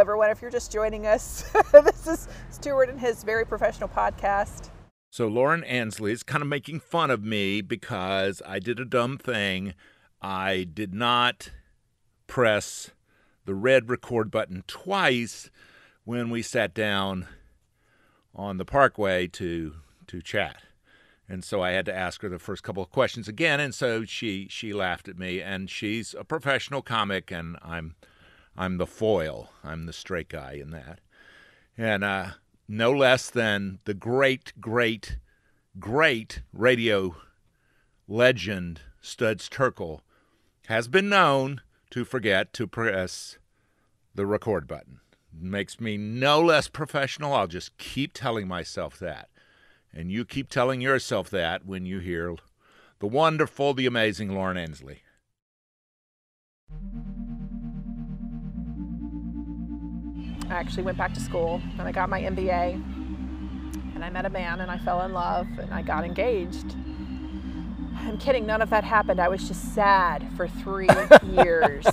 everyone. If you're just joining us, this is Stuart and his very professional podcast. So, Lauren Ansley is kind of making fun of me because I did a dumb thing. I did not press the red record button twice when we sat down on the parkway to to chat. And so I had to ask her the first couple of questions again and so she she laughed at me and she's a professional comic and I'm I'm the foil. I'm the straight guy in that. And uh, no less than the great great great radio legend Studs Terkel has been known to forget to press the record button. makes me no less professional. I'll just keep telling myself that. And you keep telling yourself that when you hear the wonderful, the amazing Lauren Ansley. I actually went back to school and I got my MBA. And I met a man and I fell in love and I got engaged. I'm kidding, none of that happened. I was just sad for three years.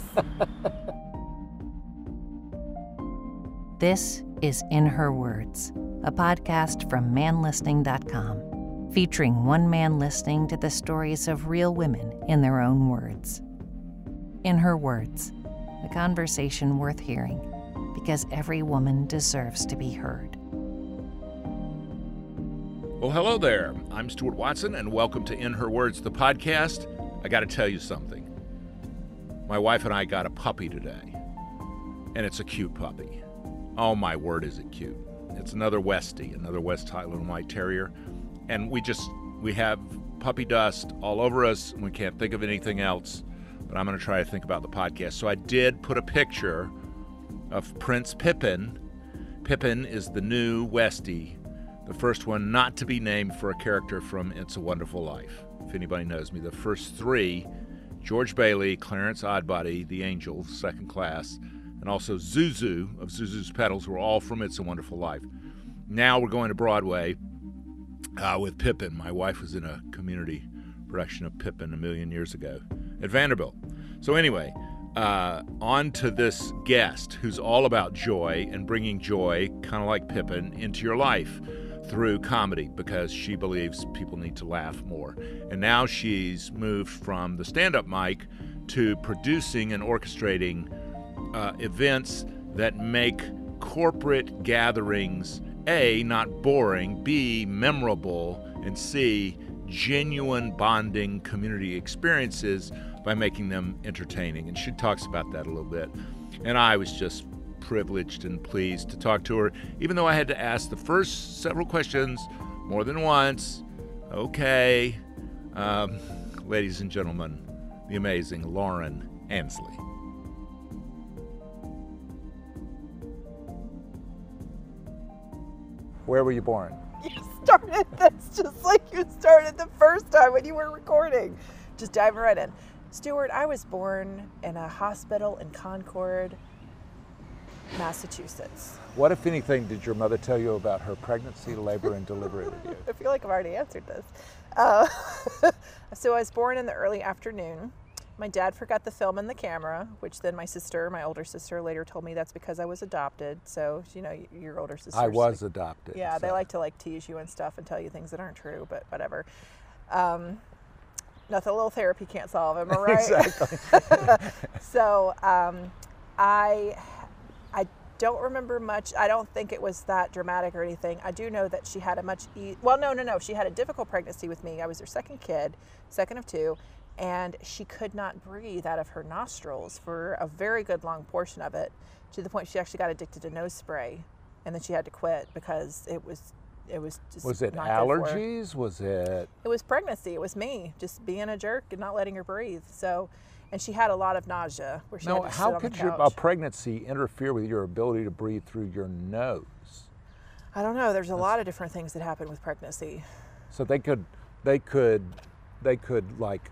This is In Her Words, a podcast from manlistening.com, featuring one man listening to the stories of real women in their own words. In Her Words, a conversation worth hearing because every woman deserves to be heard. Well, hello there. I'm Stuart Watson, and welcome to In Her Words, the podcast. I got to tell you something. My wife and I got a puppy today, and it's a cute puppy. Oh my word, is it cute! It's another Westie, another West Highland White Terrier, and we just we have puppy dust all over us, and we can't think of anything else. But I'm going to try to think about the podcast. So I did put a picture of Prince Pippin. Pippin is the new Westie, the first one not to be named for a character from It's a Wonderful Life. If anybody knows me, the first three George Bailey, Clarence Odbody, the Angel, second class, and also Zuzu of Zuzu's Petals were all from It's a Wonderful Life. Now we're going to Broadway uh, with Pippin. My wife was in a community production of Pippin a million years ago at Vanderbilt. So, anyway, uh, on to this guest who's all about joy and bringing joy, kind of like Pippin, into your life through comedy because she believes people need to laugh more. And now she's moved from the stand up mic to producing and orchestrating uh, events that make corporate gatherings A, not boring, B, memorable, and C, genuine bonding community experiences by making them entertaining. And she talks about that a little bit. And I was just privileged and pleased to talk to her, even though I had to ask the first several questions more than once. Okay. Um, ladies and gentlemen, the amazing Lauren Ansley. Where were you born? You started this just like you started the first time when you were recording. Just diving right in. Stuart, I was born in a hospital in Concord, Massachusetts. What, if anything, did your mother tell you about her pregnancy, labor, and delivery with you? I feel like I've already answered this. Uh, so I was born in the early afternoon. My dad forgot the film and the camera, which then my sister, my older sister, later told me that's because I was adopted. So you know, your older sister. I was adopted. Yeah, so. they like to like tease you and stuff and tell you things that aren't true, but whatever. Um, nothing a little therapy can't solve. Am I right? exactly. so um, I I don't remember much. I don't think it was that dramatic or anything. I do know that she had a much e- well, no, no, no. She had a difficult pregnancy with me. I was her second kid, second of two, and she could not breathe out of her nostrils for a very good long portion of it, to the point she actually got addicted to nose spray, and then she had to quit because it was it was just Was it not good for her. allergies? Was it? It was pregnancy. It was me just being a jerk and not letting her breathe. So, and she had a lot of nausea where she No. had to How could your, a pregnancy interfere with your ability to breathe through your nose? I don't know. There's a lot of different things that happen with pregnancy. So they could, they could, they could like.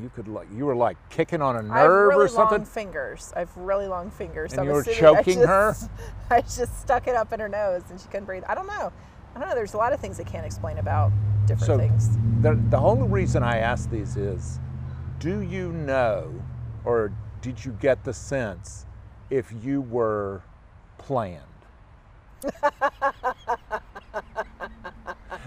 You could like you were like kicking on a nerve really or something. I have long fingers. I have really long fingers. And I'm you were choking I her? just, I just stuck it up in her nose and she couldn't breathe. I don't know. I don't know. There's a lot of things I can't explain about different So things. the, the only reason I ask these is do you know or did you get the sense if you were planned?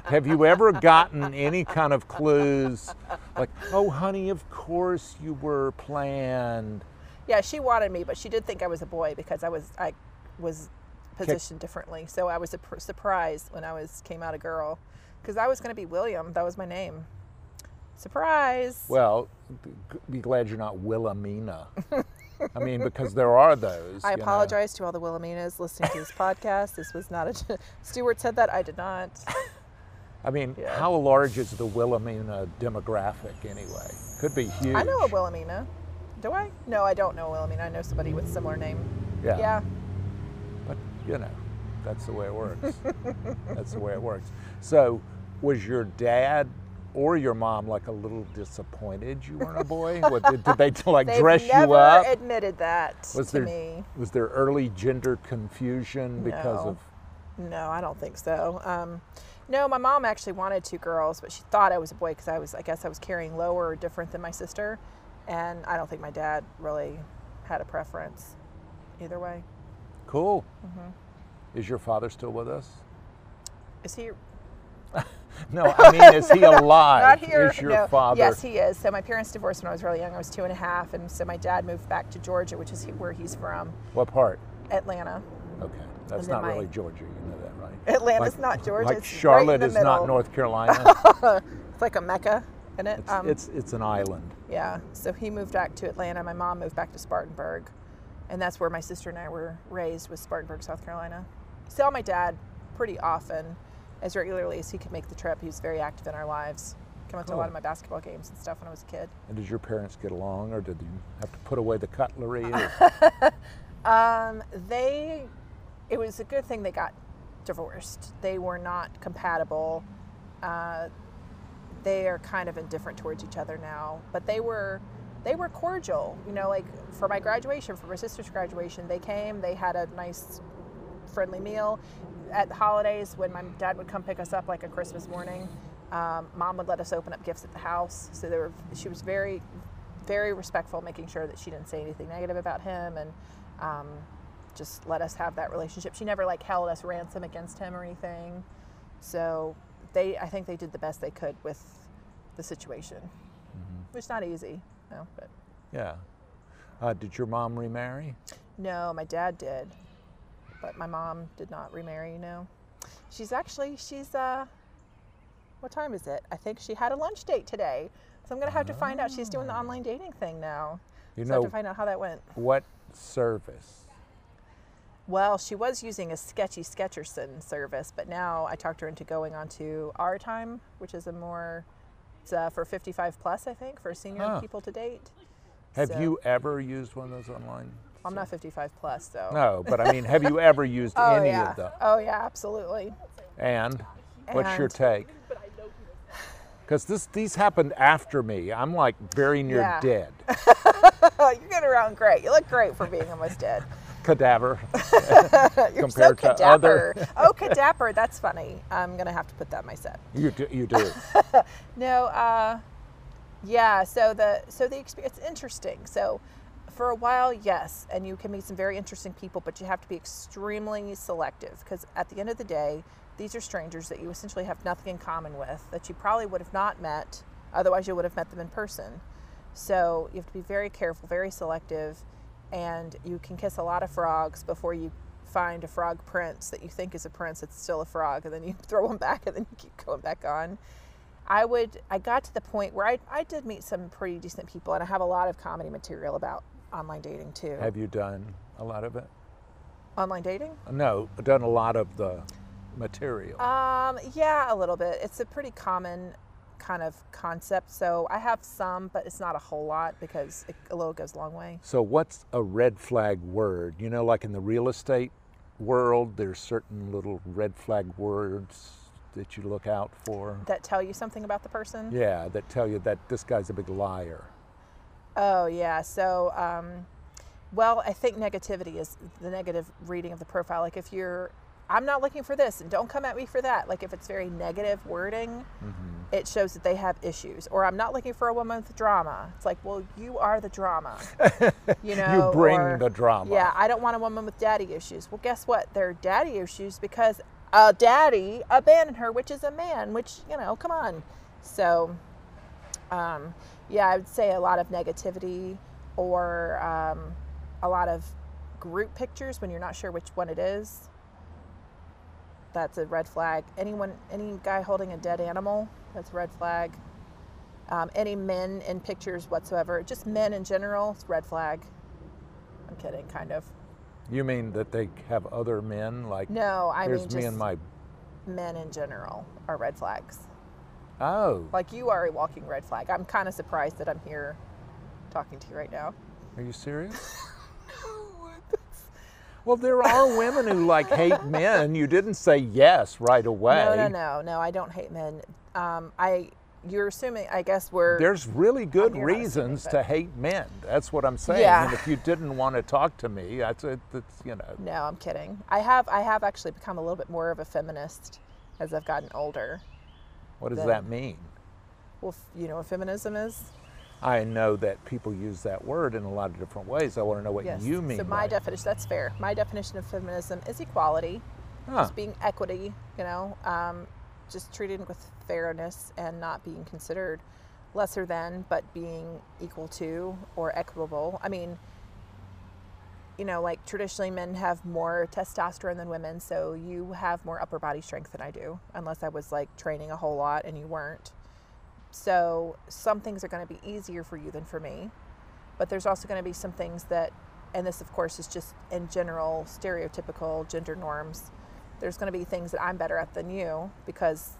Have you ever gotten any kind of clues like, oh, honey, of course you were planned? Yeah, she wanted me, but she did think I was a boy because I was I was positioned differently. So I was surprised when I was came out a girl because I was going to be William. That was my name. Surprise. Well, be glad you're not Wilhelmina. I mean, because there are those. I you know. apologize to all the Wilhelminas listening to this podcast. This was not a. Stuart said that I did not. I mean, Yeah. how large is the Wilhelmina demographic anyway? Could be huge. I know a Wilhelmina. Do I? No, I don't know a Wilhelmina. I know somebody with a similar name. Yeah. Yeah. But you know, that's the way it works. that's the way it works. So, was your dad or your mom like a little disappointed you weren't a boy? what, did, did they like They've dress never you up? admitted that was to there me. was there early gender confusion because No. of? No, I don't think so. Um, no, my mom actually wanted two girls, but she thought I was a boy because I was, I guess, I was carrying lower or different than my sister, and I don't think my dad really had a preference either way. Cool. Mm-hmm. Is your father still with us? Is he No, I mean, is he alive? not here? Is your no. father? Yes, he is. So my parents divorced when I was really young. I was two and a half, and so my dad moved back to Georgia, which is where he's from, What part? Atlanta. Okay, that's not my- really Georgia. You know that? Atlanta's Like- not Georgia. Like it's right Charlotte the is middle. not North Carolina. It's like a mecca, isn't it? It's, Um, it's it's an island. Yeah. So he moved back to Atlanta. My mom moved back to Spartanburg. And that's where my sister and I were raised was Spartanburg, South Carolina. Saw my dad pretty often, as regularly as he could make the trip. He was very active in our lives. Came out to a lot of my basketball games and stuff when I was a kid. And did your parents get along, or did you have to put away the cutlery? Um, they, it was a good thing they got divorced. They were not compatible. Uh, they are kind of indifferent towards each other now, but they were, they were cordial. You know, like for my graduation, for my sister's graduation, they came. They had a nice, friendly meal. At the holidays, when my dad would come pick us up, like a Christmas morning, um, mom would let us open up gifts at the house. So they were, she was very, very respectful, making sure that she didn't say anything negative about him and um, just let us have that relationship. She never like held us ransom against him or anything. So they, I think they did the best they could with the situation, which is not easy. No, but yeah. Uh, did your mom remarry? no, my dad did, but my mom did not remarry. No, she's actually she's uh, what time is it? I think she had a lunch date today. So I'm gonna have to find out. She's doing the online dating thing now. You so I have know to find out how that went. what service? Well, she was using a sketchy Sketcherson service, but now I talked her into going on to Our Time, which is a more, it's uh, for 55 plus, I think, for senior Huh. people to date. Have So- you ever used one of those online? I'm not 55 plus, so. No, but I mean, have you ever used Oh any yeah. of them? Oh yeah, absolutely. And what's your take? Because this these happened after me. I'm like very near Yeah. dead. You're getting around great. You look great for being almost dead. Cadaver. You're so Compared to other- oh, cadaver. That's funny. I'm gonna have to put that in my set. You do. You do. No, uh, yeah. So the so the experience it's interesting. So for a while, yes, and you can meet some very interesting people, but you have to be extremely selective because at the end of the day, these are strangers that you essentially have nothing in common with that you probably would have not met. Otherwise, you would have met them in person. So you have to be very careful, very selective, and you can kiss a lot of frogs before you find a frog prince that you think is a prince. It's still a frog, and then you throw them back, and then you keep going back on. I would. I got to the point where I, I did meet some pretty decent people, and I have a lot of comedy material about online dating too. have you done a lot of it? online dating? No, done a lot of the material. Um, yeah, a little bit. It's a pretty common kind of concept. So I have some, but it's not a whole lot because it, a little goes a long way. So, what's a red flag word? You know, like in the real estate world, there's certain little red flag words that you look out for. That tell you something about the person. Yeah, that tell you that this guy's a big liar. Oh yeah. So, um, well, I think negativity is the negative reading of the profile. Like if you're I'm not looking for this and don't come at me for that. Like if it's very negative wording, it shows that they have issues. Or I'm not looking for a woman with drama. It's like, well, you are the drama. You know, you bring or, the drama. Yeah, I don't want a woman with daddy issues. Well, guess what? They're daddy issues because a daddy abandoned her, which is a man, which, you know, come on. So, um, yeah, I would say a lot of negativity or um, a lot of group pictures when you're not sure which one it is. That's a red flag. Anyone, any guy holding a dead animal, that's a red flag. Um, any men in pictures whatsoever, just men in general, it's red flag. I'm kidding, kind of. You mean that they have other men like? No, I here's mean me just and my. men in general are red flags. Oh, Like you are a walking red flag. I'm kind of surprised that I'm here talking to you right now. are you serious? Well, there are women who like hate men. You didn't say yes right away. No, no, no, no. I don't hate men. Um, I. You're assuming. I guess we're. There's really good you're assuming, reasons to hate men. That's what I'm saying. Yeah. And if you didn't want to talk to me, that's it. That's you know. no, I'm kidding. I have. I have actually become a little bit more of a feminist as I've gotten older. What does Then- that mean? Well, you know what feminism is? I know that people use that word in a lot of different ways. I want to know what Yes. you mean. So my it. definition. That's fair. My definition of feminism is equality. Huh. just being equity, you know, um, just treated with fairness and not being considered lesser than, but being equal to or equitable. I mean, you know, like traditionally men have more testosterone than women, so you have more upper body strength than I do, unless I was like training a whole lot and you weren't. So some things are going to be easier for you than for me, but there's also going to be some things that, and this of course is just in general stereotypical gender norms. There's going to be things that I'm better at than you because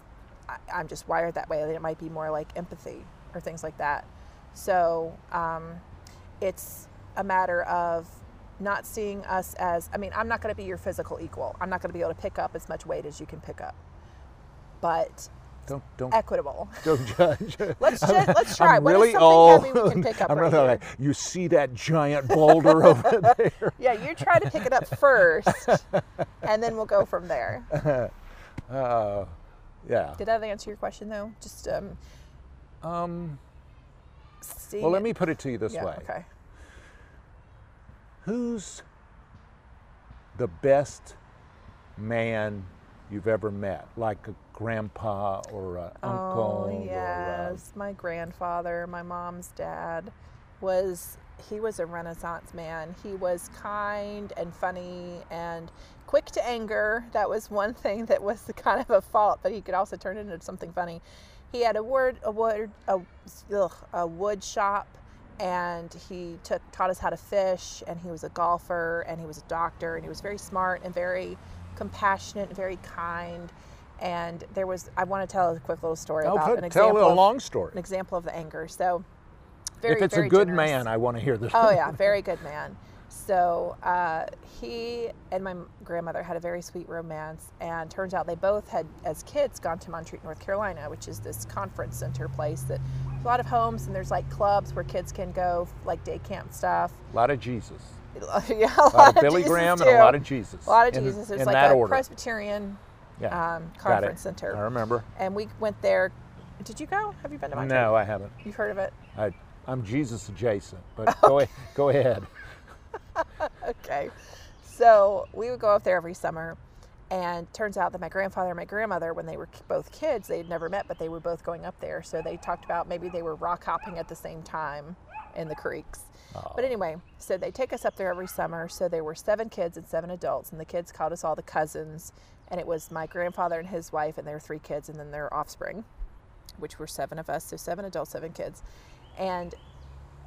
I, I'm just wired that way. It might be more like empathy or things like that. So um, it's a matter of not seeing us as, I mean, I'm not going to be your physical equal. I'm not going to be able to pick up as much weight as you can pick up, but Don't don't equitable. don't judge. Let's ju- let's try. I'm What is really something old. heavy we can pick up I'm right really like, you see that giant boulder over there? Yeah, you try to pick it up first, and then we'll go from there. Uh, yeah. Did that answer your question though? Just um, Um, well, let it- me put it to you this yeah, way. Okay. Who's the best man you've ever met? Like a grandpa or uh, oh, uncle? Oh or a- yes, my grandfather, my mom's dad, was he was a Renaissance man. He was kind and funny and quick to anger. That was one thing that was the kind of a fault, but he could also turn it into something funny. He had a wood a wood a, ugh, a wood shop and he took taught us how to fish and he was a golfer and he was a doctor and he was very smart and very compassionate and very kind and there was I want to tell a quick little story Oh, about put- an tell example a of, long story. an example of the anger. So very if it's a good generous. man, I want to hear this. Oh yeah, very good man. So uh, he and my grandmother had a very sweet romance, and turns out they both had, as kids, gone to Montreat, North Carolina, which is this conference center place that a lot of homes and there's like clubs where kids can go, like day camp stuff. A lot of Jesus. yeah, a A lot of Billy Jesus Graham and a lot of Jesus. A lot of in- Jesus. There's in like that a order. Presbyterian yeah. um, conference center, I remember. and we went there. Did you go? Have you been to Montreat? No, I haven't. You've heard of it? I, I'm Jesus adjacent, but go, go ahead. okay. So we would go up there every summer, and turns out that my grandfather and my grandmother, when they were both kids, they had never met, but they were both going up there. So they talked about maybe they were rock hopping at the same time in the creeks. But anyway, so they take us up there every summer. So there were seven kids and seven adults, and the kids called us all the cousins. And it was my grandfather and his wife, and their three kids, and then their offspring, which were seven of us. So seven adults, seven kids. And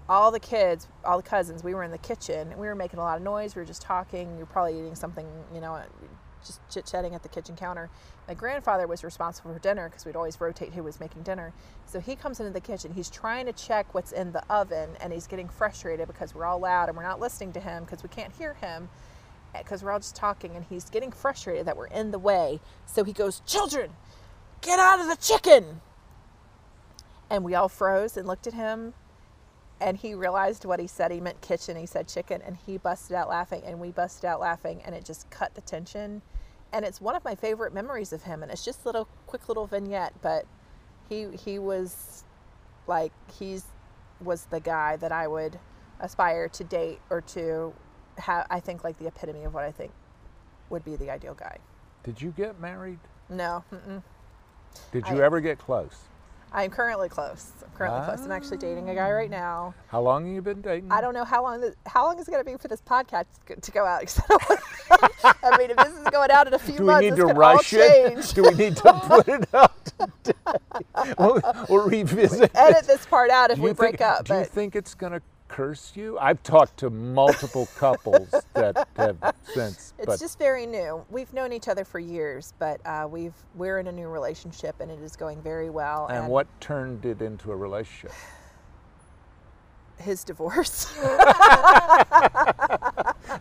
all the kids, all the cousins, we were in the kitchen and we were making a lot of noise. We were just talking. Were probably eating something, you know, just chit chatting at the kitchen counter. My grandfather was responsible for dinner because we'd always rotate who was making dinner. So he comes into the kitchen. He's trying to check what's in the oven and he's getting frustrated because we're all loud and we're not listening to him because we can't hear him because we're all just talking and he's getting frustrated that we're in the way. So he goes, Children, get out of the chicken. And we all froze and looked at him and he realized what he said. He meant kitchen. He said chicken, and he busted out laughing, and we busted out laughing, and it just cut the tension. and it's one of my favorite memories of him. And it's just a little quick little vignette, but he he was like he's was the guy that I would aspire to date or to have. I think like the epitome of what I think would be the ideal guy. Did you get married? No, mm-mm. Did you I- ever get close? I'm currently close. I'm currently close. I'm actually dating a guy right ah. now. How long have you been dating? I don't know how long this, how long is it going to be for this podcast to- go out. I, don't I mean, if this is going out in a few months, Do we need to rush it? Do we need to put it out today? we'll, we'll revisit. Edit it. this part out if we you break up. Do you think it's going to curse you? I've talked to multiple couples that have since, it's just very new. We've known each other for years, but uh, we've we're in a new relationship and it is going very well. and what turned it into a relationship? His divorce.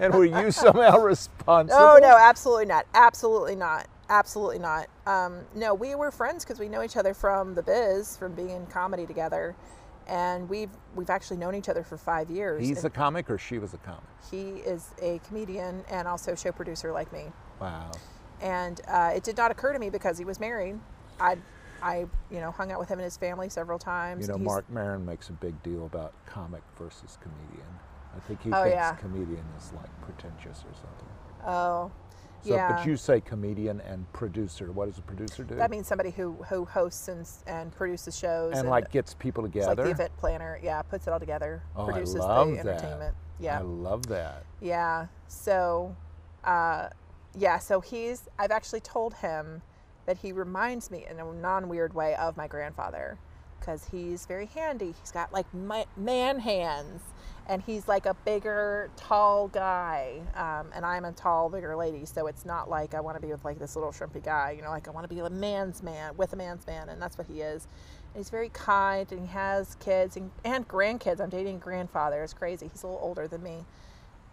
And were you somehow responsible? Oh no, absolutely not. Absolutely not. Absolutely not. Um, no, we were friends because we know each other from the biz, from being in comedy together, and we've we've actually known each other for five years. He's a comic or she was a comic? he is a comedian and also show producer like me. Wow. And uh, it did not occur to me because he was married. I, I, you know, hung out with him and his family several times. You know, He's- Marc Maron makes a big deal about comic versus comedian. I think he Oh, thinks yeah. comedian is like pretentious or something. Oh, So, yeah. but you say comedian and producer. What does a producer do? that means somebody who who hosts and and produces shows and like gets people it's together. like the event planner. Yeah, puts it all together. oh, produces I love the that. entertainment. Yeah. I love that. Yeah. So, uh, yeah. So he's. I've actually told him that he reminds me in a non-weird way of my grandfather, because he's very handy. He's got like man hands, and he's like a bigger, tall guy, um, and I'm a tall, bigger lady. So it's not like I want to be with like this little shrimpy guy. You know, like I want to be a man's man with a man's man, and that's what he is. And he's very kind, and he has kids and, and grandkids. I'm dating a grandfather. It's crazy. He's a little older than me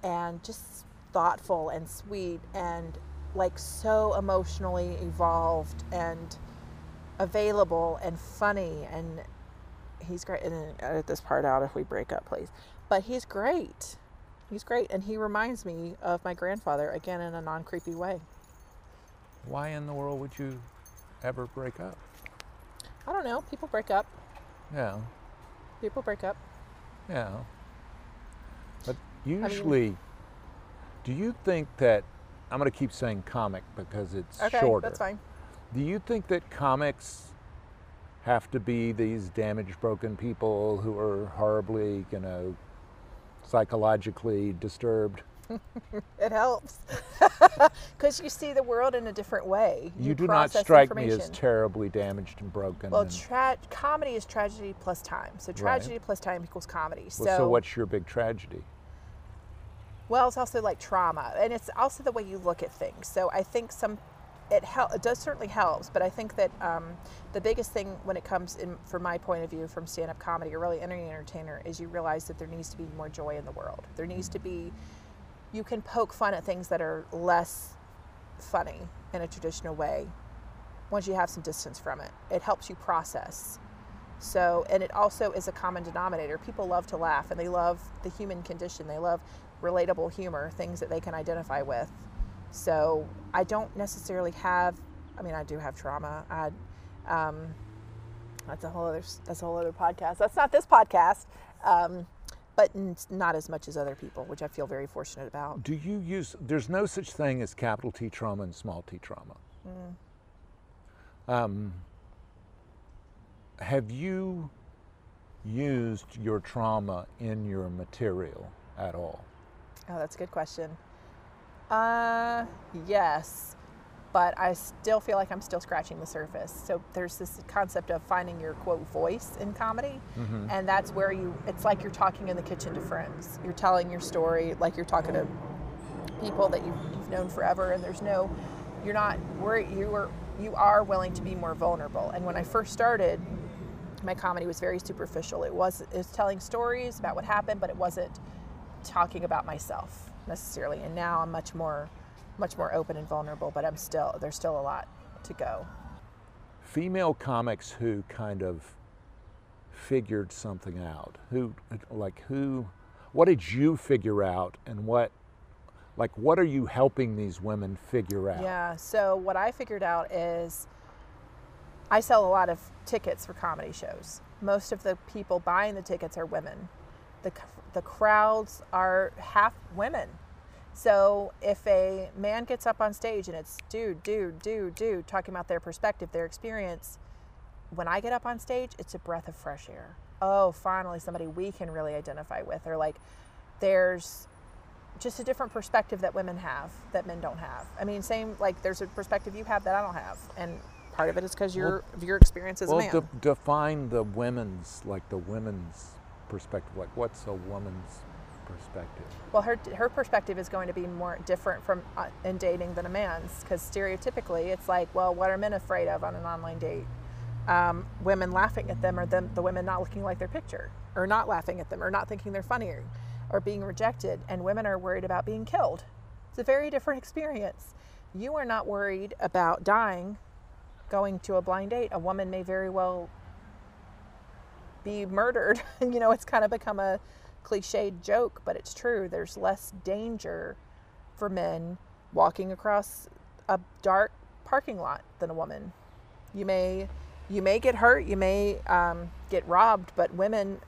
and just thoughtful and sweet and like so emotionally evolved and available and funny and he's great. And then edit this part out if we break up please. But he's great. He's great and he reminds me of my grandfather again in a non-creepy way. Why in the world would you ever break up? i don't know. People break up. Yeah, people break up. Yeah. But usually, do you think that I'm going to keep saying comic because it's okay shorter? that's fine Do you think that comics have to be these damaged, broken people who are horribly, you know, psychologically disturbed? it helps because you see the world in a different way You, do not strike me as terribly damaged and broken. Well, and- tra- comedy is tragedy plus time. So tragedy plus time equals comedy. So, so what's your big tragedy? well, it's also like trauma, and it's also the way you look at things. So I think some it. It does certainly helps, but I think that um, the biggest thing when it comes in, from my point of view, from stand-up comedy or really any entertainer, is you realize that there needs to be more joy in the world. There needs to be. You can poke fun at things that are less funny in a traditional way once you have some distance from it. It helps you process. So, and it also is a common denominator. People love to laugh and they love the human condition. They love relatable humor, things that they can identify with. So, I don't necessarily have, I mean, I do have trauma. I, um, that's a whole other, that's a whole other podcast. That's not this podcast. Um, but n- not as much as other people, which I feel very fortunate about. Do you use? There's no such thing as capital T trauma and small T trauma. Mm. Um, have you used your trauma in your material at all? Oh, that's a good question. Uh, yes, but I still feel like I'm still scratching the surface. So there's this concept of finding your quote voice in comedy, and that's where you. It's like you're talking in the kitchen to friends. You're telling your story like you're talking to people that you've, you've known forever, and there's no. You're not. Where you are. You are willing to be more vulnerable. And when I first started, my comedy was very superficial. It was it was telling stories about what happened, but it wasn't talking about myself necessarily. And now I'm much more much more open and vulnerable, but I'm still there's still a lot to go. Female comics who kind of figured something out. Who, like, who, what did you figure out, and what, Like, what are you helping these women figure out? Yeah. So what I figured out is I sell a lot of tickets for comedy shows. Most of the people buying the tickets are women. The the crowds are half women. So if a man gets up on stage and it's dude, dude, dude, dude talking about their perspective, their experience, when I get up on stage, it's a breath of fresh air. Oh, finally somebody we can really identify with or like there's just a different perspective that women have that men don't have. I mean, same like there's a perspective you have that I don't have, and part of it is because your of your experience as well, a man. de- define the women's, like the women's perspective. Like, what's a woman's perspective? well, her her perspective is going to be more different from uh, in dating than a man's because stereotypically it's like, well, what are men afraid of on an online date? Um, women laughing at them, or them the women not looking like their picture, or not laughing at them, or not thinking they're funnier, or being rejected, and women are worried about being killed. It's a very different experience. You are not worried about dying going to a blind date. A woman may very well be murdered. you know, it's kind of become a cliched joke, but it's true. There's less danger for men walking across a dark parking lot than a woman. You may you may get hurt, you may um, get robbed, but women,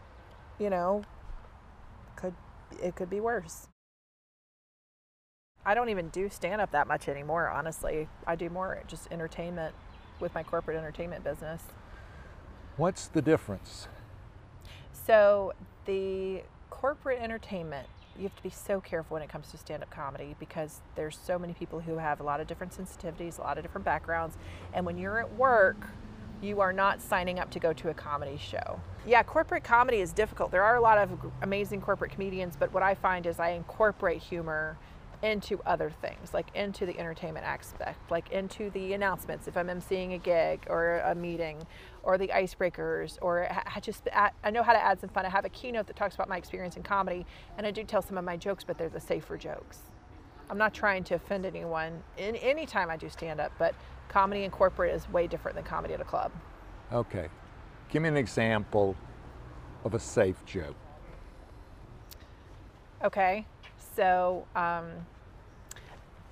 you know, could it could be worse. I don't even do stand up that much anymore, honestly. I do more just entertainment with my corporate entertainment business. What's the difference? So the corporate entertainment, you have to be so careful when it comes to stand-up comedy because there's so many people who have a lot of different sensitivities, a lot of different backgrounds, and when you're at work, you are not signing up to go to a comedy show. Yeah, corporate comedy is difficult. There are a lot of amazing corporate comedians, but what I find is I incorporate humor into other things, like into the entertainment aspect, like into the announcements if I'm emceeing a gig or a meeting, or the icebreakers, or I just I know how to add some fun. I have a keynote that talks about my experience in comedy, and I do tell some of my jokes, but they're the safer jokes. I'm not trying to offend anyone in any time I do stand up, but comedy in corporate is way different than comedy at a club. Okay. Give me an example of a safe joke. Okay, so um,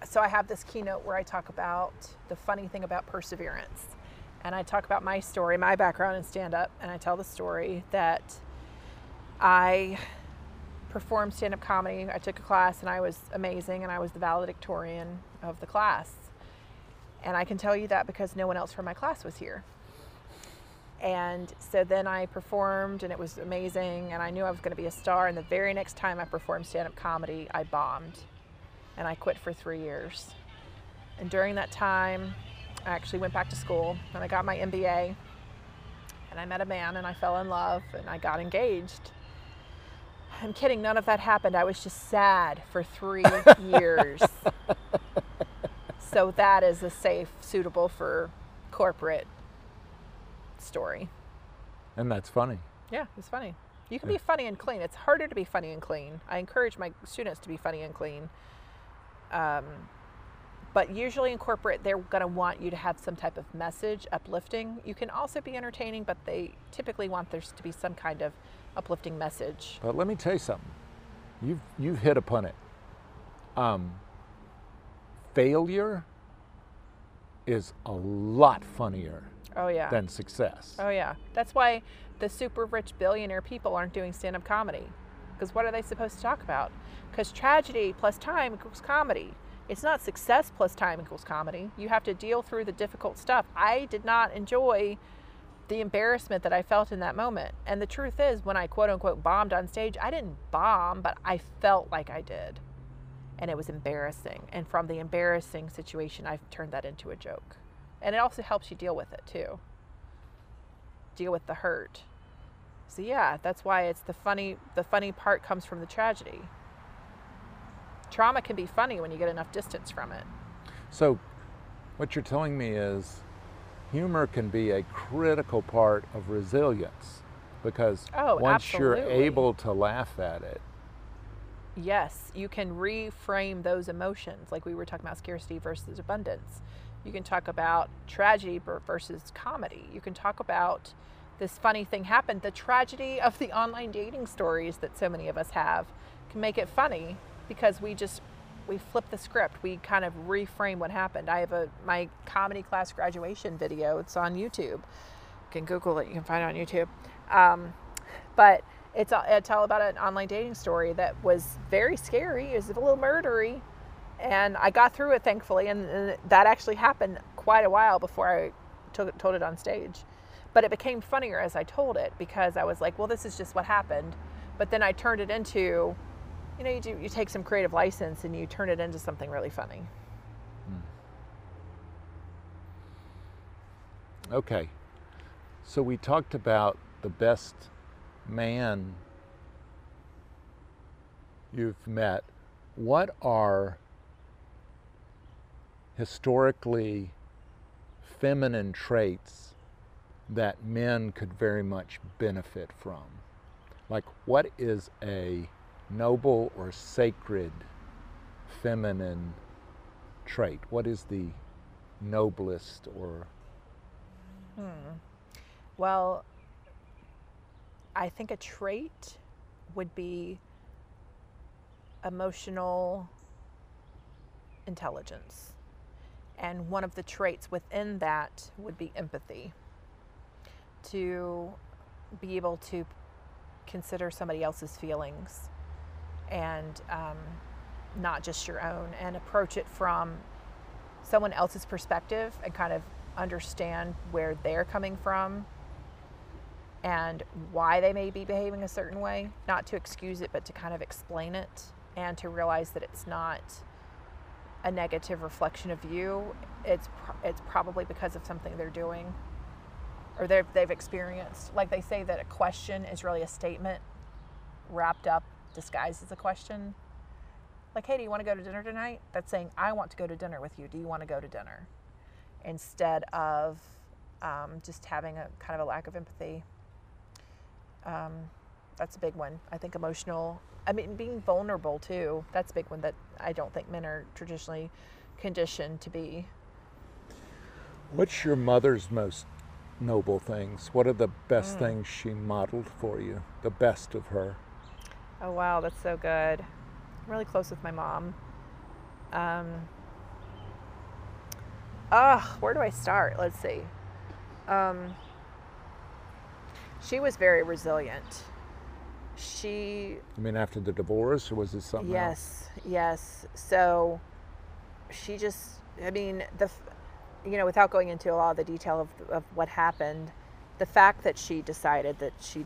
so I have this keynote where I talk about the funny thing about perseverance, and I talk about my story, my background in stand up, and I tell the story that I performed stand up comedy. I took a class and I was amazing, and I was the valedictorian of the class. And I can tell you that because no one else from my class was here. And so then I performed and it was amazing and I knew I was going to be a star. And the very next time I performed stand up comedy, I bombed and I quit for three years. And during that time, I actually went back to school and I got my MBA and I met a man and I fell in love and I got engaged. I'm kidding, none of that happened. I was just sad for three years. So that is a safe, suitable for corporate story. And that's funny. Yeah, it's funny. You can be funny and clean. It's harder to be funny and clean. I encourage my students to be funny and clean. Um, but usually in corporate, they're going to want you to have some type of message, uplifting. You can also be entertaining, but they typically want there to be some kind of uplifting message. But let me tell you something. You've you've hit upon it. Um, failure is a lot funnier Oh, yeah. than success. Oh, yeah. That's why the super rich billionaire people aren't doing stand up comedy. Because what are they supposed to talk about? Because tragedy plus time equals comedy. It's not success plus time equals comedy. You have to deal through the difficult stuff. I did not enjoy the embarrassment that I felt in that moment. And the truth is, when I quote unquote bombed on stage, I didn't bomb, but I felt like I did. And it was embarrassing. And from the embarrassing situation, I've turned that into a joke. And it also helps you deal with it too. Deal with the hurt. So yeah, that's why it's the funny the funny part comes from the tragedy. Trauma can be funny when you get enough distance from it. So, what you're telling me is humor can be a critical part of resilience because Oh, once you're able to laugh at it, Yes, you can reframe those emotions like we were talking about scarcity versus abundance. You can talk about tragedy versus comedy. You can talk about this funny thing happened. The tragedy of the online dating stories that so many of us have can make it funny because we just we flip the script. We kind of reframe what happened. I have a my comedy class graduation video. It's on YouTube. You can Google it. You can find it on YouTube. Um, but it's a- it's all about an online dating story that was very scary. It was a little murdery, and I got through it thankfully. And, and that actually happened quite a while before I took, told it on stage. But it became funnier as I told it because I was like, well, this is just what happened. But then I turned it into, you know, you do you take some creative license and you turn it into something really funny. Hmm. Okay. So we talked about the best man you've met. What are historically feminine traits that men could very much benefit from? Like, what is a noble or sacred feminine trait? What is the noblest or hmm. Well, I think a trait would be emotional intelligence. And one of the traits within that would be empathy. To be able to consider somebody else's feelings and um, not just your own, and approach it from someone else's perspective and kind of understand where they're coming from and why they may be behaving a certain way, not to excuse it, but to kind of explain it and to realize that it's not a negative reflection of you. It's pro- it's probably because of something they're doing or they've, they've experienced. Like they say that a question is really a statement wrapped up, disguised as a question. Like, hey, do you want to go to dinner tonight? That's saying, I want to go to dinner with you. Do you want to go to dinner? Instead of um, just having a kind of a lack of empathy. Um, that's a big one. I think emotional, I mean, being vulnerable too. That's a big one that I don't think men are traditionally conditioned to be. What's your mother's most noble things? What are the best things she modeled for you? The best of her? Oh wow, that's so good. I'm really close with my mom. Um, ah, where do I start? Let's see. Um, she was very resilient. She I mean, after the divorce, or was it something else? Yes, yes. So she just, I mean, the, you know, without going into a lot of the detail of, of what happened, the fact that she decided that she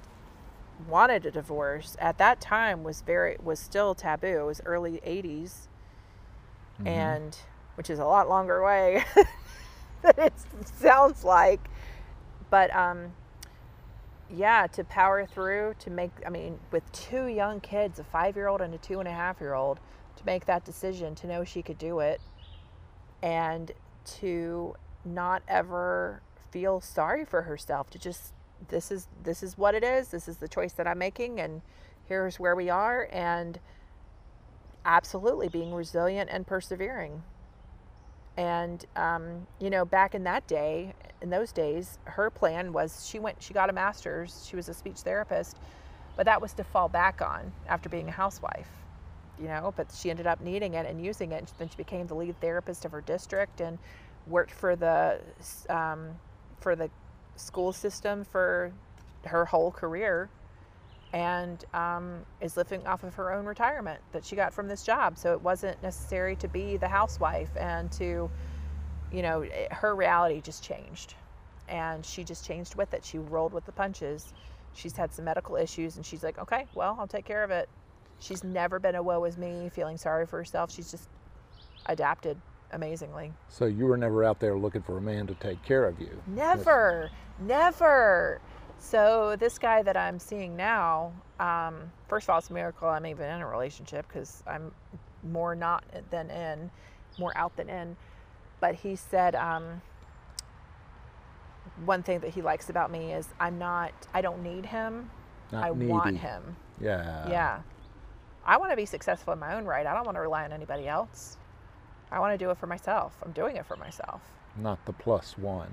wanted a divorce at that time was very, was still taboo. It was early 80s, and which is a lot longer away than it sounds like. But, um, yeah, to power through, to make, I mean, with two young kids, a five year old and a two and a half year old, to make that decision, to know she could do it, and to not ever feel sorry for herself, to just, this is, this is what it is, this is the choice that I'm making, and here's where we are, and absolutely being resilient and persevering. And um, you know, back in that day, in those days, her plan was she went, she got a master's, she was a speech therapist, but that was to fall back on after being a housewife. You know, but she ended up needing it and using it. And then she became the lead therapist of her district and worked for the um, for the school system for her whole career and um, is living off of her own retirement that she got from this job. So it wasn't necessary to be the housewife and to, you know, it- her reality just changed. And she just changed with it. She rolled with the punches. She's had some medical issues and she's like, okay, well, I'll take care of it. She's never been a woe is me, feeling sorry for herself. She's just adapted amazingly. So you were never out there looking for a man to take care of you. Never, never. So this guy that I'm seeing now, um, first of all, it's a miracle I'm even in a relationship because I'm more not than in, more out than in. But he said um, one thing that he likes about me is I'm not, I don't need him. Not I want him. Yeah. yeah. I want to be successful in my own right. I don't want to rely on anybody else. I want to do it for myself. I'm doing it for myself. Not the plus one.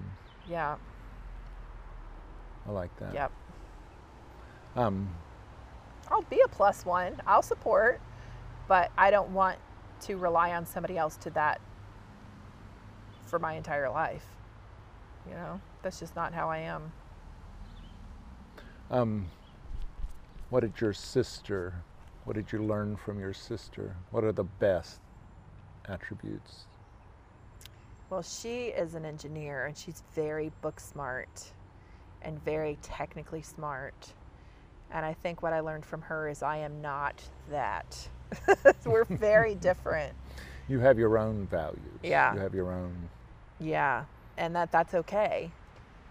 Yeah. I like that. Yep. Um, I'll be a plus one. I'll support, but I don't want to rely on somebody else to that for my entire life. You know, that's just not how I am. Um, what did your sister, what did you learn from your sister? What are the best attributes? Well, she is an engineer and she's very book smart and very technically smart. And I think what I learned from her is I am not that. We're very different. You have your own values. Yeah. You have your own. Yeah, and that that's okay.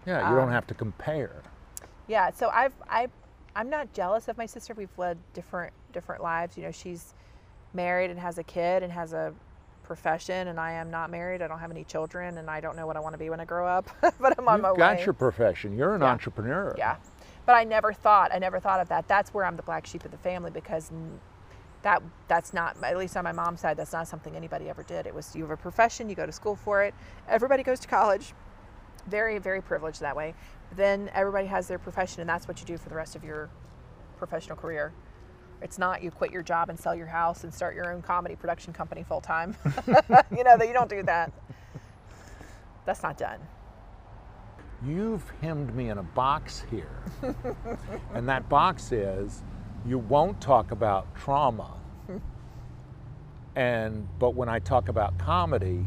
Yeah, you don't Um, have to compare. Yeah, so I've I I'm not jealous of my sister. We've led different different lives. You know, she's married and has a kid and has a profession and I am not married. I don't have any children and I don't know what I want to be when I grow up, but I'm on You've my got your profession. You're an Yeah. entrepreneur. Yeah. But I never thought I never thought of that. That's where I'm the black sheep of the family because that that's not at least on my mom's side that's not something anybody ever did. It was you have a profession, you go to school for it. Everybody goes to college. Very very privileged that way. Then everybody has their profession and that's what you do for the rest of your professional career. It's not you quit your job and sell your house and start your own comedy production company full time. you know that you don't do that. That's not done. You've hemmed me in a box here. and that box is you won't talk about trauma. and but when I talk about comedy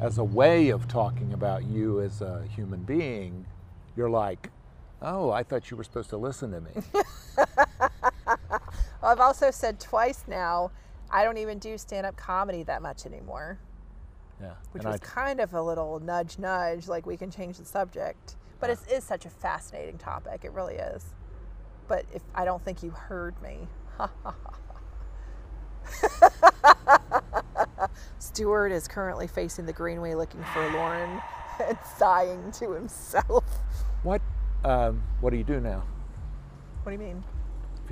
as a way of talking about you as a human being, you're like, "Oh, I thought you were supposed to listen to me." I've also said twice now, I don't even do stand up comedy that much anymore, yeah. which and was I, kind of a little nudge, nudge, like we can change the subject. But it is such a fascinating topic. It really is. But if I don't think you heard me. Stuart is currently facing the greenway looking forlorn and sighing to himself. what um, what do you do now? What do you mean?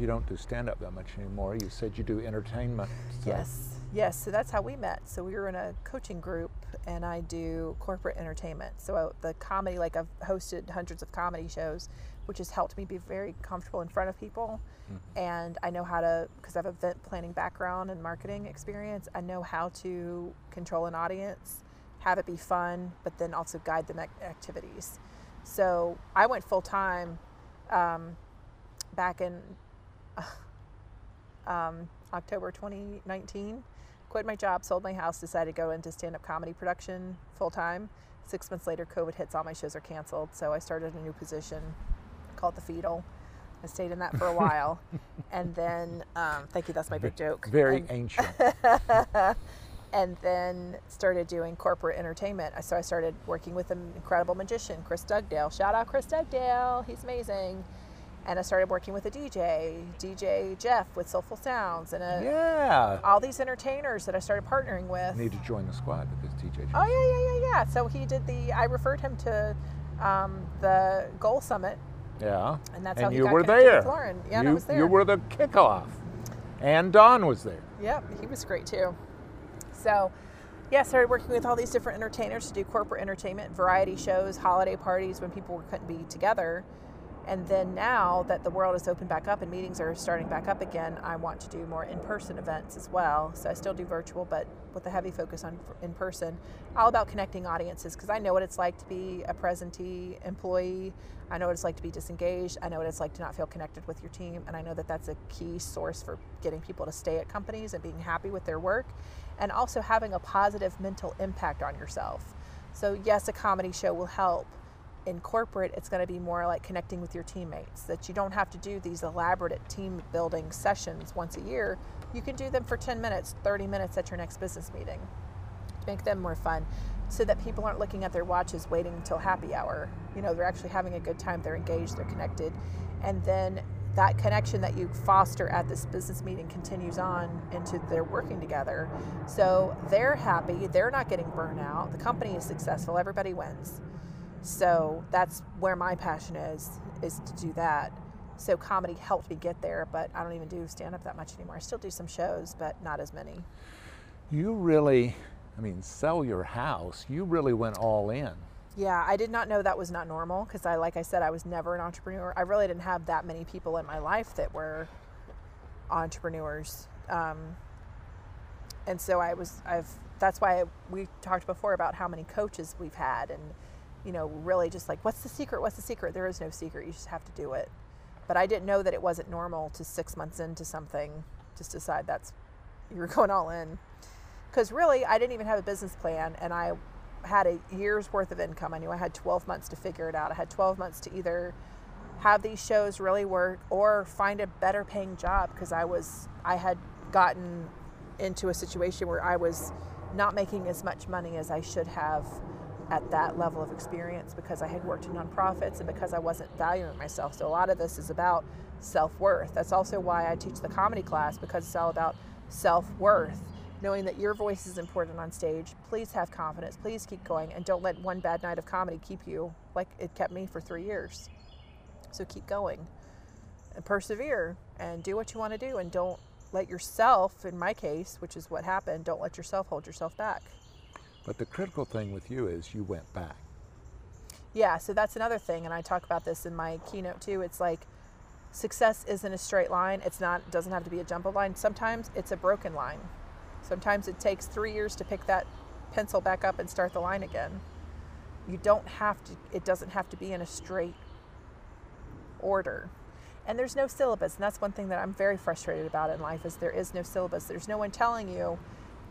You don't do stand up that much anymore, you said you do entertainment. so- Yes, yes. So that's how we met. So we were in a coaching group, and I do corporate entertainment. So uh, the comedy, like I've hosted hundreds of comedy shows, which has helped me be very comfortable in front of people. And I know how to, because I have event planning background and marketing experience, I know how to control an audience, have it be fun, but then also guide them ac- activities. So I went full time um, back in um, October 2019. Quit my job, sold my house, decided to go into stand up comedy production full time. Six months later, COVID hits, all my shows are canceled. So I started a new position called The Fetal. I stayed in that for a while. and then, um, thank you, that's my big joke. Very And- ancient. and then started doing corporate entertainment. So I started working with an incredible magician, Chris Dugdale. Shout out Chris Dugdale, he's amazing. And I started working with a DJ, DJ Jeff with Soulful Sounds, and a, yeah. all these entertainers that I started partnering with. need to join the squad because TJ. Oh yeah, yeah, yeah, yeah. So he did the. I referred him to um, the Goal Summit, Yeah. and that's and how he you got were there. with Lauren. Yeah, and you, I was there. You were the kickoff, and Don was there. Yep, he was great too. So, yeah, started working with all these different entertainers to do corporate entertainment, variety shows, holiday parties when people couldn't be together. And then now that the world is opened back up and meetings are starting back up again, I want to do more in-person events as well. So I still do virtual, but with a heavy focus on in person. All about connecting audiences because I know what it's like to be a presentee employee. I know what it's like to be disengaged. I know what it's like to not feel connected with your team, and I know that that's a key source for getting people to stay at companies and being happy with their work, and also having a positive mental impact on yourself. So yes, a comedy show will help in corporate, it's going to be more like connecting with your teammates, that you don't have to do these elaborate team building sessions once a year. You can do them for 10 minutes, 30 minutes at your next business meeting. Make them more fun so that people aren't looking at their watches waiting until happy hour. You know, they're actually having a good time, they're engaged, they're connected. And then that connection that you foster at this business meeting continues on into their working together. So they're happy, they're not getting burnt out, the company is successful, everybody wins. So that's where my passion is, is to do that. So comedy helped me get there, but I don't even do stand up that much anymore. I still do some shows, but not as many. You really, I mean, sell your house. You really went all in. Yeah, I did not know that was not normal because I, like I said, I was never an entrepreneur. I really didn't have that many people in my life that were entrepreneurs. Um, and so I was I've that's why we talked before about how many coaches we've had and you know really just like what's the secret what's the secret? There is no secret. You just have to do it. But I didn't know that it wasn't normal to 6 months into something just decide that's you're going all in. Because really I didn't even have a business plan and I had a year's worth of income. I knew I had 12 months to figure it out. I had 12 months to either have these shows really work or find a better paying job because I was I had gotten into a situation where I was not making as much money as I should have at that level of experience because I had worked in nonprofits and because I wasn't valuing myself. So a lot of this is about self-worth. That's also why I teach the comedy class because it's all about self-worth. Knowing that your voice is important on stage. Please have confidence. Please keep going and don't let one bad night of comedy keep you like it kept me for 3 years. So keep going and persevere and do what you want to do and don't let yourself, in my case, which is what happened, don't let yourself hold yourself back. But the critical thing with you is you went back. Yeah, so that's another thing, and I talk about this in my keynote too. It's like success isn't a straight line. It's not. Doesn't have to be a jumbled line. Sometimes it's a broken line. Sometimes it takes three years to pick that pencil back up and start the line again. You don't have to. It doesn't have to be in a straight order. And there's no syllabus, and that's one thing that I'm very frustrated about in life is there is no syllabus. There's no one telling you,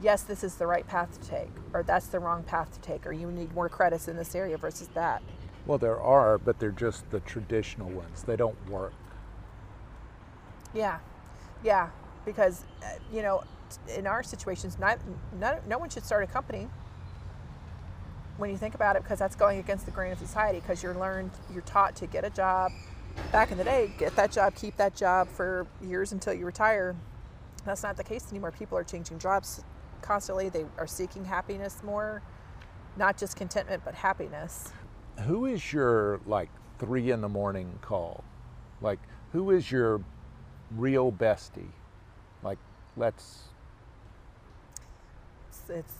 yes, this is the right path to take, or that's the wrong path to take, or you need more credits in this area versus that. Well, there are, but they're just the traditional ones. They don't work. Yeah, yeah, because uh, you know, in our situations, not, not, no one should start a company when you think about it, because that's going against the grain of society. Because you're learned, you're taught to get a job. Back in the day, get that job, keep that job for years until you retire. That's not the case anymore. People are changing jobs constantly. They are seeking happiness more, not just contentment, but happiness. Who is your like three in the morning call? Like, who is your real bestie? Like, let's. It's, it's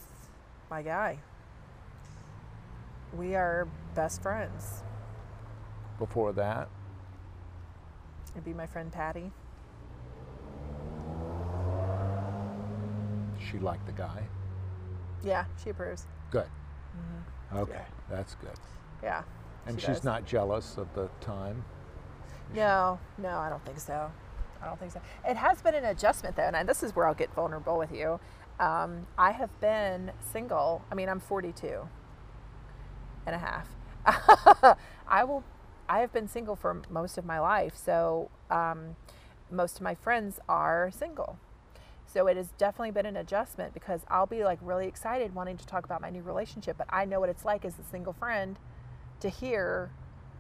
my guy. We are best friends. Before that, It'd be my friend Patty. She liked the guy. Yeah, she approves. Good. Okay, Yeah. that's good. Yeah. And she she's does. not jealous of the time. No, no, I don't think so. I don't think so. It has been an adjustment though, and this is where I'll get vulnerable with you. Um, I have been single. I mean, I'm 42 and a half. I will. I have been single for most of my life, so um, most of my friends are single. So it has definitely been an adjustment because I'll be like really excited wanting to talk about my new relationship, but I know what it's like as a single friend to hear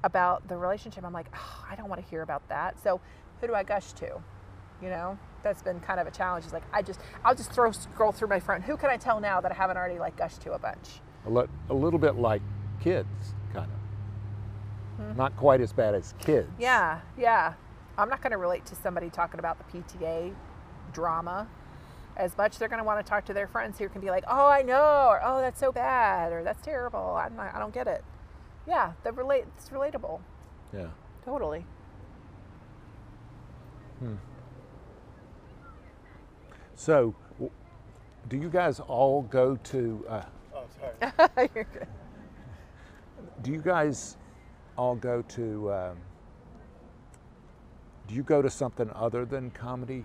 about the relationship. I'm like, oh, I don't want to hear about that. So who do I gush to? You know, that's been kind of a challenge. It's like I just, I'll just throw scroll through my friend. Who can I tell now that I haven't already like gushed to a bunch? A, li- a little bit like kids, kind of. Not quite as bad as kids. Hmm. Yeah, yeah. I'm not going to relate to somebody talking about the PTA drama as much. They're going to want to talk to their friends who can be like, "Oh, I know," or "Oh, that's so bad," or "That's terrible." I'm not, I don't get it. Yeah, the relate. It's relatable. Yeah. Totally. Hmm. So, w- do you guys all go to? Uh, Oh, sorry. You're good. do you guys all go to? Um, do you go to something other than comedy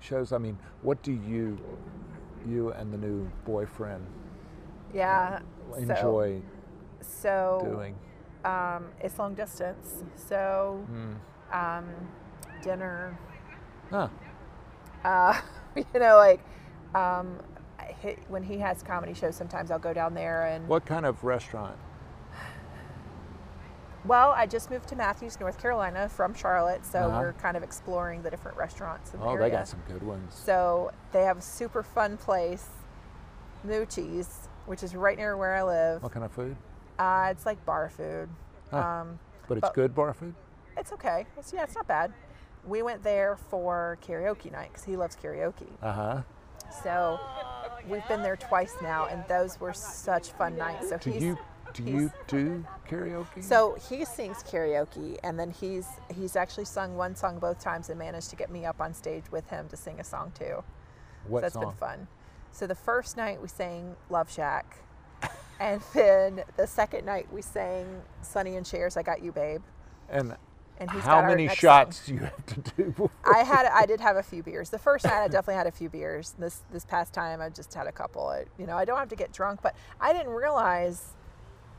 shows? I mean, what do you, you and the new boyfriend Yeah. enjoy So, so doing? um, it's long distance. So, Hmm. um, dinner. Huh. Uh, you know, like um, when he has comedy shows, sometimes I'll go down there and. What kind of restaurant? Well, I just moved to Matthews, North Carolina from Charlotte, so Uh-huh. we're kind of exploring the different restaurants in the Oh, area. they got some good ones. So they have a super fun place, Moochie's, which is right near where I live. What kind of food? Uh, it's like bar food. Huh. Um, But it's but- good bar food. it's okay. It's, yeah, it's not bad. We went there for karaoke night because he loves karaoke. Uh huh. So we've been there twice now, and those were such fun nights. So Do he's, you do he's- you do karaoke? So he sings karaoke, and then he's he's actually sung one song both times and managed to get me up on stage with him to sing a song too. What so that's song? been fun. So the first night we sang Love Shack, and then the second night we sang Sonny and Cher's "I Got You, Babe." And, And he's how many shots do you have to do? I had I did have a few beers. The first night I definitely had a few beers. This this past time I just had a couple. I, you know, I don't have to get drunk, but I didn't realize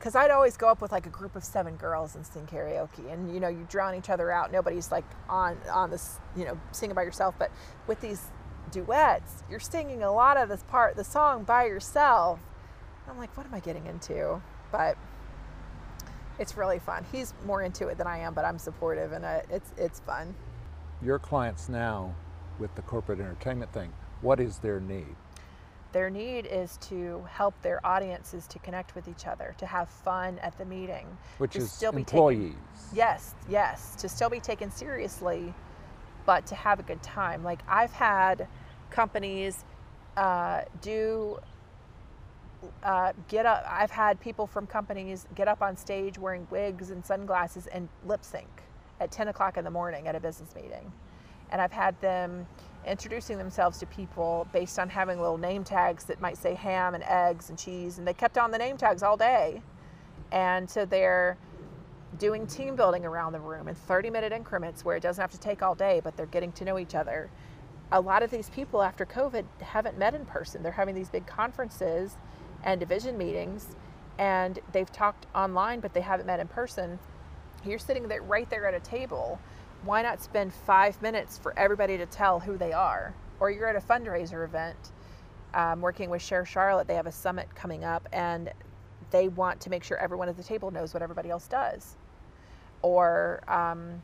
because I'd always go up with like a group of seven girls and sing karaoke, and you know you drown each other out. Nobody's like on on this you know singing by yourself, but with these duets, you're singing a lot of this part the song by yourself. I'm like, what am I getting into? But it's really fun. He's more into it than I am, but I'm supportive, and uh, it's it's fun. Your clients now, with the corporate entertainment thing, what is their need? Their need is to help their audiences to connect with each other, to have fun at the meeting, Which to is still be employees. Taken, yes, yes, to still be taken seriously, but to have a good time. Like I've had companies uh, do uh, get up. I've had people from companies get up on stage wearing wigs and sunglasses and lip sync at 10 o'clock in the morning at a business meeting. And I've had them introducing themselves to people based on having little name tags that might say ham and eggs and cheese. And they kept on the name tags all day. And so they're doing team building around the room in 30 minute increments where it doesn't have to take all day, but they're getting to know each other. A lot of these people after COVID haven't met in person. They're having these big conferences and division meetings, and they've talked online, but they haven't met in person. You're sitting there right there at a table. Why not spend five minutes for everybody to tell who they are? Or you're at a fundraiser event um, working with Share Charlotte. They have a summit coming up, and they want to make sure everyone at the table knows what everybody else does. Or um,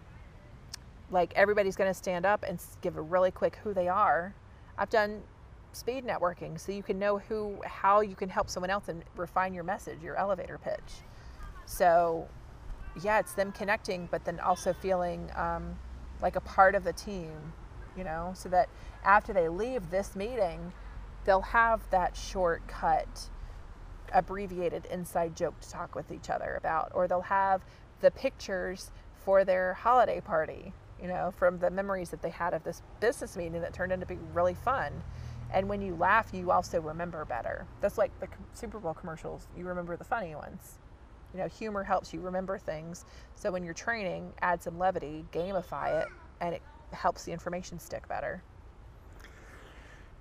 like everybody's going to stand up and give a really quick who they are. I've done speed networking so you can know who how you can help someone else and refine your message your elevator pitch so yeah it's them connecting but then also feeling um, like a part of the team you know so that after they leave this meeting they'll have that shortcut abbreviated inside joke to talk with each other about or they'll have the pictures for their holiday party you know from the memories that they had of this business meeting that turned into be really fun and when you laugh, you also remember better. That's like the Super Bowl commercials. You remember the funny ones. You know, humor helps you remember things. So when you're training, add some levity, gamify it, and it helps the information stick better.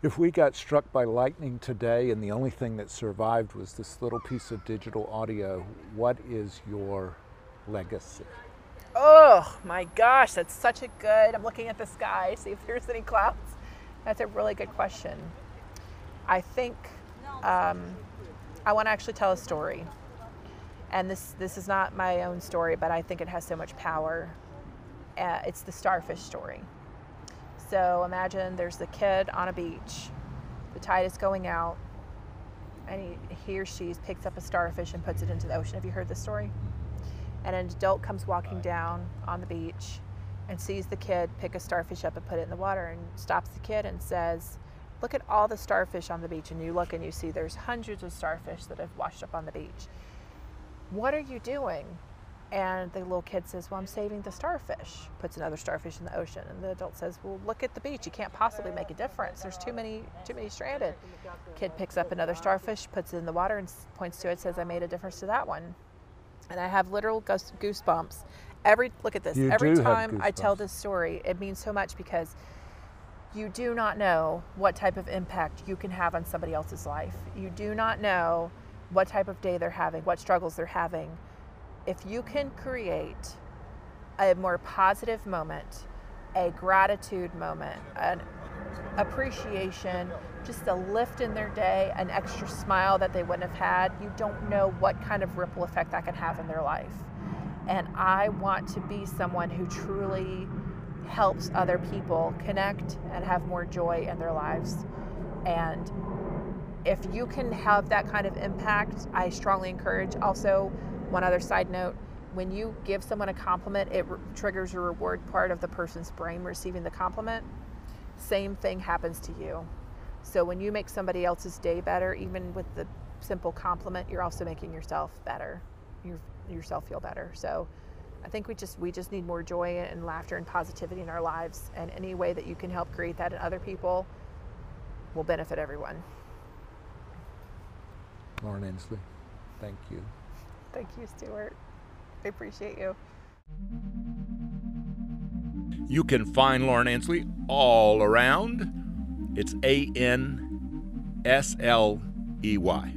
If we got struck by lightning today and the only thing that survived was this little piece of digital audio, what is your legacy? Oh my gosh, that's such a good. I'm looking at the sky, see if there's any clouds. That's a really good question. I think um, I want to actually tell a story, and this this is not my own story, but I think it has so much power. Uh, it's the starfish story. So imagine there's the kid on a beach, the tide is going out, and he, he or she picks up a starfish and puts it into the ocean. Have you heard this story? And an adult comes walking down on the beach and sees the kid pick a starfish up and put it in the water and stops the kid and says, Look at all the starfish on the beach. And you look and you see there's hundreds of starfish that have washed up on the beach. What are you doing? And the little kid says, Well, I'm saving the starfish. Puts another starfish in the ocean. And the adult says, Well, look at the beach. You can't possibly make a difference. There's too many, too many stranded. Kid picks up another starfish, puts it in the water, and points to it, says, I made a difference to that one. And I have literal goosebumps every look at this You every time i tell this story it means so much because you do not know what type of impact you can have on somebody else's life you do not know what type of day they're having what struggles they're having if you can create a more positive moment a gratitude moment an appreciation just a lift in their day an extra smile that they wouldn't have had you don't know what kind of ripple effect that can have in their life and I want to be someone who truly helps other people connect and have more joy in their lives. And if you can have that kind of impact, I strongly encourage. Also, one other side note when you give someone a compliment, it re- triggers a reward part of the person's brain receiving the compliment. Same thing happens to you. So when you make somebody else's day better, even with the simple compliment, you're also making yourself better. You're yourself feel better. So I think we just we just need more joy and laughter and positivity in our lives and any way that you can help create that in other people will benefit everyone. Lauren Ansley, thank you. Thank you, Stuart. I appreciate you. You can find Lauren Ansley all around. It's A N S L E Y.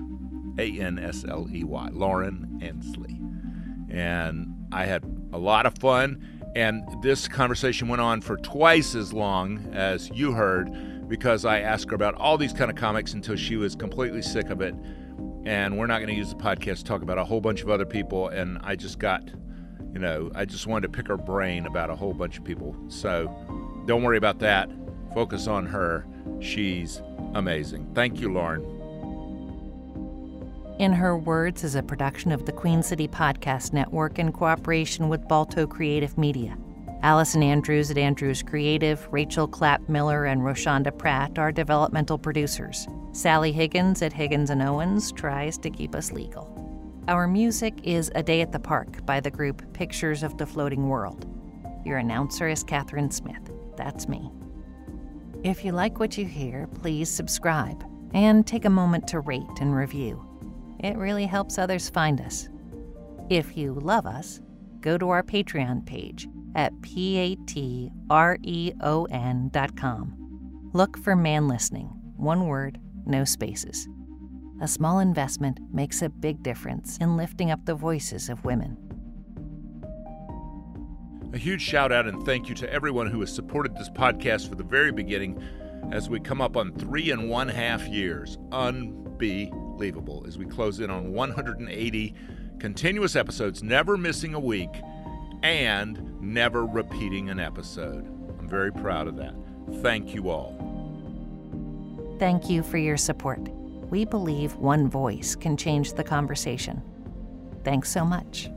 A N S L E Y. Lauren Ansley. And I had a lot of fun. And this conversation went on for twice as long as you heard because I asked her about all these kind of comics until she was completely sick of it. And we're not going to use the podcast to talk about a whole bunch of other people. And I just got, you know, I just wanted to pick her brain about a whole bunch of people. So don't worry about that. Focus on her. She's amazing. Thank you, Lauren. In Her Words is a production of the Queen City Podcast Network in cooperation with Balto Creative Media. Allison Andrews at Andrews Creative, Rachel Clapp Miller, and Roshonda Pratt are developmental producers. Sally Higgins at Higgins and Owens tries to keep us legal. Our music is A Day at the Park by the group Pictures of the Floating World. Your announcer is Catherine Smith. That's me. If you like what you hear, please subscribe and take a moment to rate and review. It really helps others find us. If you love us, go to our Patreon page at patreon.com. Look for Man Listening, one word, no spaces. A small investment makes a big difference in lifting up the voices of women. A huge shout out and thank you to everyone who has supported this podcast for the very beginning as we come up on three and one half years. Unbelievable as we close in on 180 continuous episodes, never missing a week and never repeating an episode. I'm very proud of that. Thank you all. Thank you for your support. We believe one voice can change the conversation. Thanks so much.